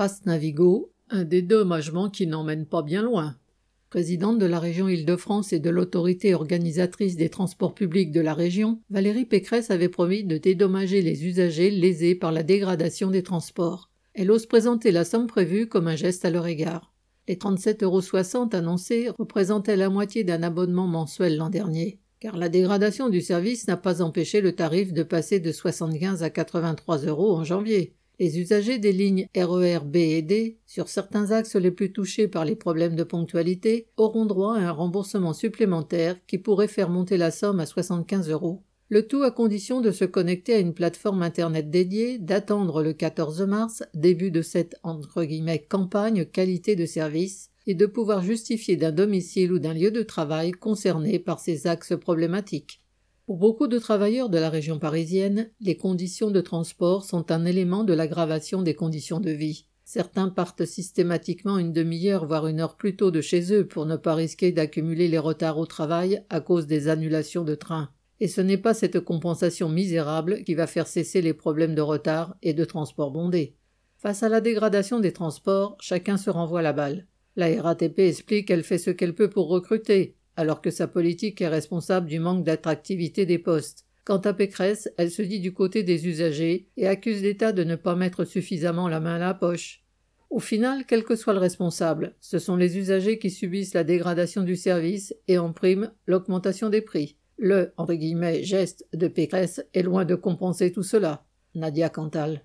Passe Navigo, un dédommagement qui n'emmène pas bien loin. Présidente de la région Île-de-France et de l'autorité organisatrice des transports publics de la région, Valérie Pécresse avait promis de dédommager les usagers lésés par la dégradation des transports. Elle ose présenter la somme prévue comme un geste à leur égard. Les 37,60 euros annoncés représentaient la moitié d'un abonnement mensuel l'an dernier, car la dégradation du service n'a pas empêché le tarif de passer de 75 à 83 euros en janvier. Les usagers des lignes RER e B et D, sur certains axes les plus touchés par les problèmes de ponctualité, auront droit à un remboursement supplémentaire qui pourrait faire monter la somme à 75 euros. Le tout à condition de se connecter à une plateforme Internet dédiée, d'attendre le 14 mars, début de cette entre campagne qualité de service, et de pouvoir justifier d'un domicile ou d'un lieu de travail concerné par ces axes problématiques. Pour beaucoup de travailleurs de la région parisienne, les conditions de transport sont un élément de l'aggravation des conditions de vie. Certains partent systématiquement une demi-heure voire une heure plus tôt de chez eux pour ne pas risquer d'accumuler les retards au travail à cause des annulations de train. Et ce n'est pas cette compensation misérable qui va faire cesser les problèmes de retard et de transport bondé. Face à la dégradation des transports, chacun se renvoie la balle. La RATP explique qu'elle fait ce qu'elle peut pour recruter, alors que sa politique est responsable du manque d'attractivité des postes. Quant à Pécresse, elle se dit du côté des usagers et accuse l'État de ne pas mettre suffisamment la main à la poche. Au final, quel que soit le responsable, ce sont les usagers qui subissent la dégradation du service et en prime l'augmentation des prix. Le geste de Pécresse est loin de compenser tout cela. Nadia Cantal.